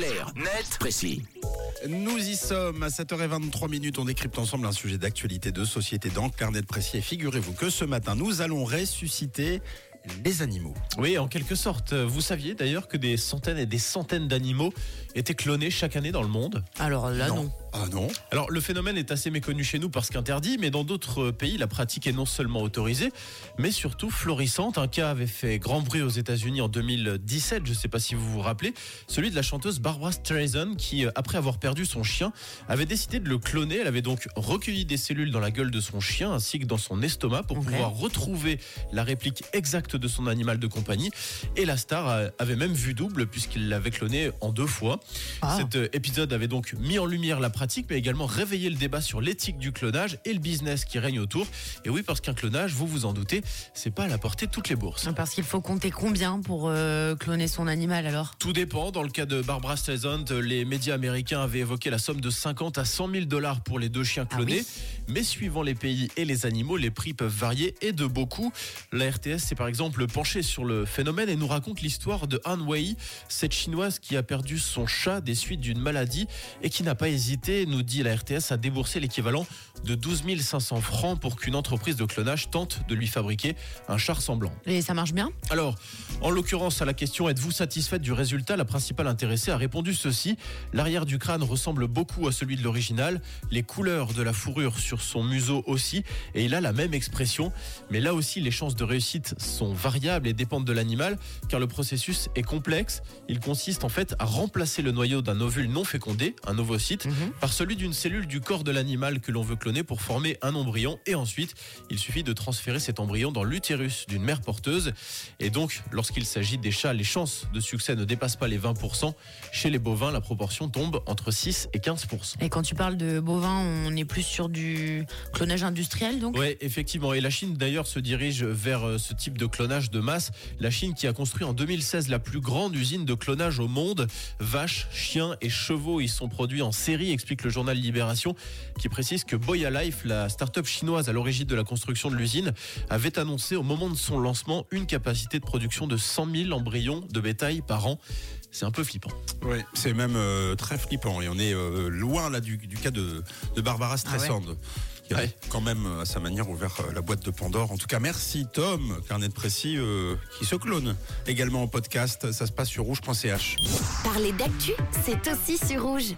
Clair, net, précis. Nous y sommes à 7h23 minutes. On décrypte ensemble un sujet d'actualité de société dans Carnet de Précis. Et figurez-vous que ce matin, nous allons ressusciter les animaux. Oui, en quelque sorte. Vous saviez d'ailleurs que des centaines et des centaines d'animaux étaient clonés chaque année dans le monde Alors là, non. Ah non Alors le phénomène est assez méconnu chez nous parce qu'interdit, mais dans d'autres pays, la pratique est non seulement autorisée, mais surtout florissante. Un cas avait fait grand bruit aux États-Unis en 2017, je ne sais pas si vous vous rappelez, celui de la chanteuse Barbara Streisand qui, euh, après avoir perdu son chien, avait décidé de le cloner. Elle avait donc recueilli des cellules dans la gueule de son chien ainsi que dans son estomac pour pouvoir retrouver la réplique exacte de son animal de compagnie. Et la star avait même vu double puisqu'il l'avait cloné en deux fois. Ah. Cet euh, épisode avait donc mis en lumière la pratique, mais également réveillé le débat sur l'éthique du clonage et le business qui règne autour. Et oui, parce qu'un clonage, vous vous en doutez, c'est pas à la portée de toutes les bourses. Parce qu'il faut compter combien pour euh, cloner son animal alors? Tout dépend. Dans le cas de Barbara Streisand, les médias américains avaient évoqué la somme de 50 à 100 000 dollars pour les deux chiens Ah clonés. oui. Mais suivant les pays et les animaux, les prix peuvent varier et de beaucoup. La RTS s'est par exemple penchée sur le phénomène et nous raconte l'histoire de Han Wei, cette chinoise qui a perdu son chat des suites d'une maladie et qui n'a pas hésité, nous dit la RTS, à débourser l'équivalent de 12 500 francs pour qu'une entreprise de clonage tente de lui fabriquer un chat ressemblant. Et ça marche bien? Alors, en l'occurrence, à la question êtes-vous satisfaite du résultat? La principale intéressée a répondu ceci. L'arrière du crâne ressemble beaucoup à celui de l'original, les couleurs de la fourrure sur son museau aussi, et il a la même expression. Mais là aussi, les chances de réussite sont variables et dépendent de l'animal, car le processus est complexe. Il consiste en fait à remplacer le noyau d'un ovule non fécondé, un ovocyte, Mhm. par celui d'une cellule du corps de l'animal que l'on veut cloner pour former un embryon. Et ensuite, il suffit de transférer cet embryon dans l'utérus d'une mère porteuse. Et donc, lorsqu'il s'agit des chats, les chances de succès ne dépassent pas les 20%. Chez les bovins, la proportion tombe entre 6 et 15%. Et quand tu parles de bovins, on est plus sur du clonage industriel donc? Ouais, effectivement. Et la Chine, d'ailleurs, se dirige vers euh, ce type de clonage de masse. La Chine qui a construit en 2016 la plus grande usine de clonage au monde. Vaches, chiens et chevaux y sont produits en série, explique le journal Libération, qui précise que Boya Life, la start-up chinoise à l'origine de la construction de l'usine, avait annoncé au moment de son lancement une capacité de production de 100 000 embryons de bétail par an. C'est un peu flippant. Oui, c'est même euh, très flippant. Et on est euh, loin là du, du cas de, de Barbara Streisand. Qui Ouais. quand même à sa manière ouvert euh, la boîte de Pandore. En tout cas, merci Tom, carnet de précis, euh, qui se clone également en podcast. Ça se passe sur rouge.ch. Parler d'actu, c'est aussi sur rouge.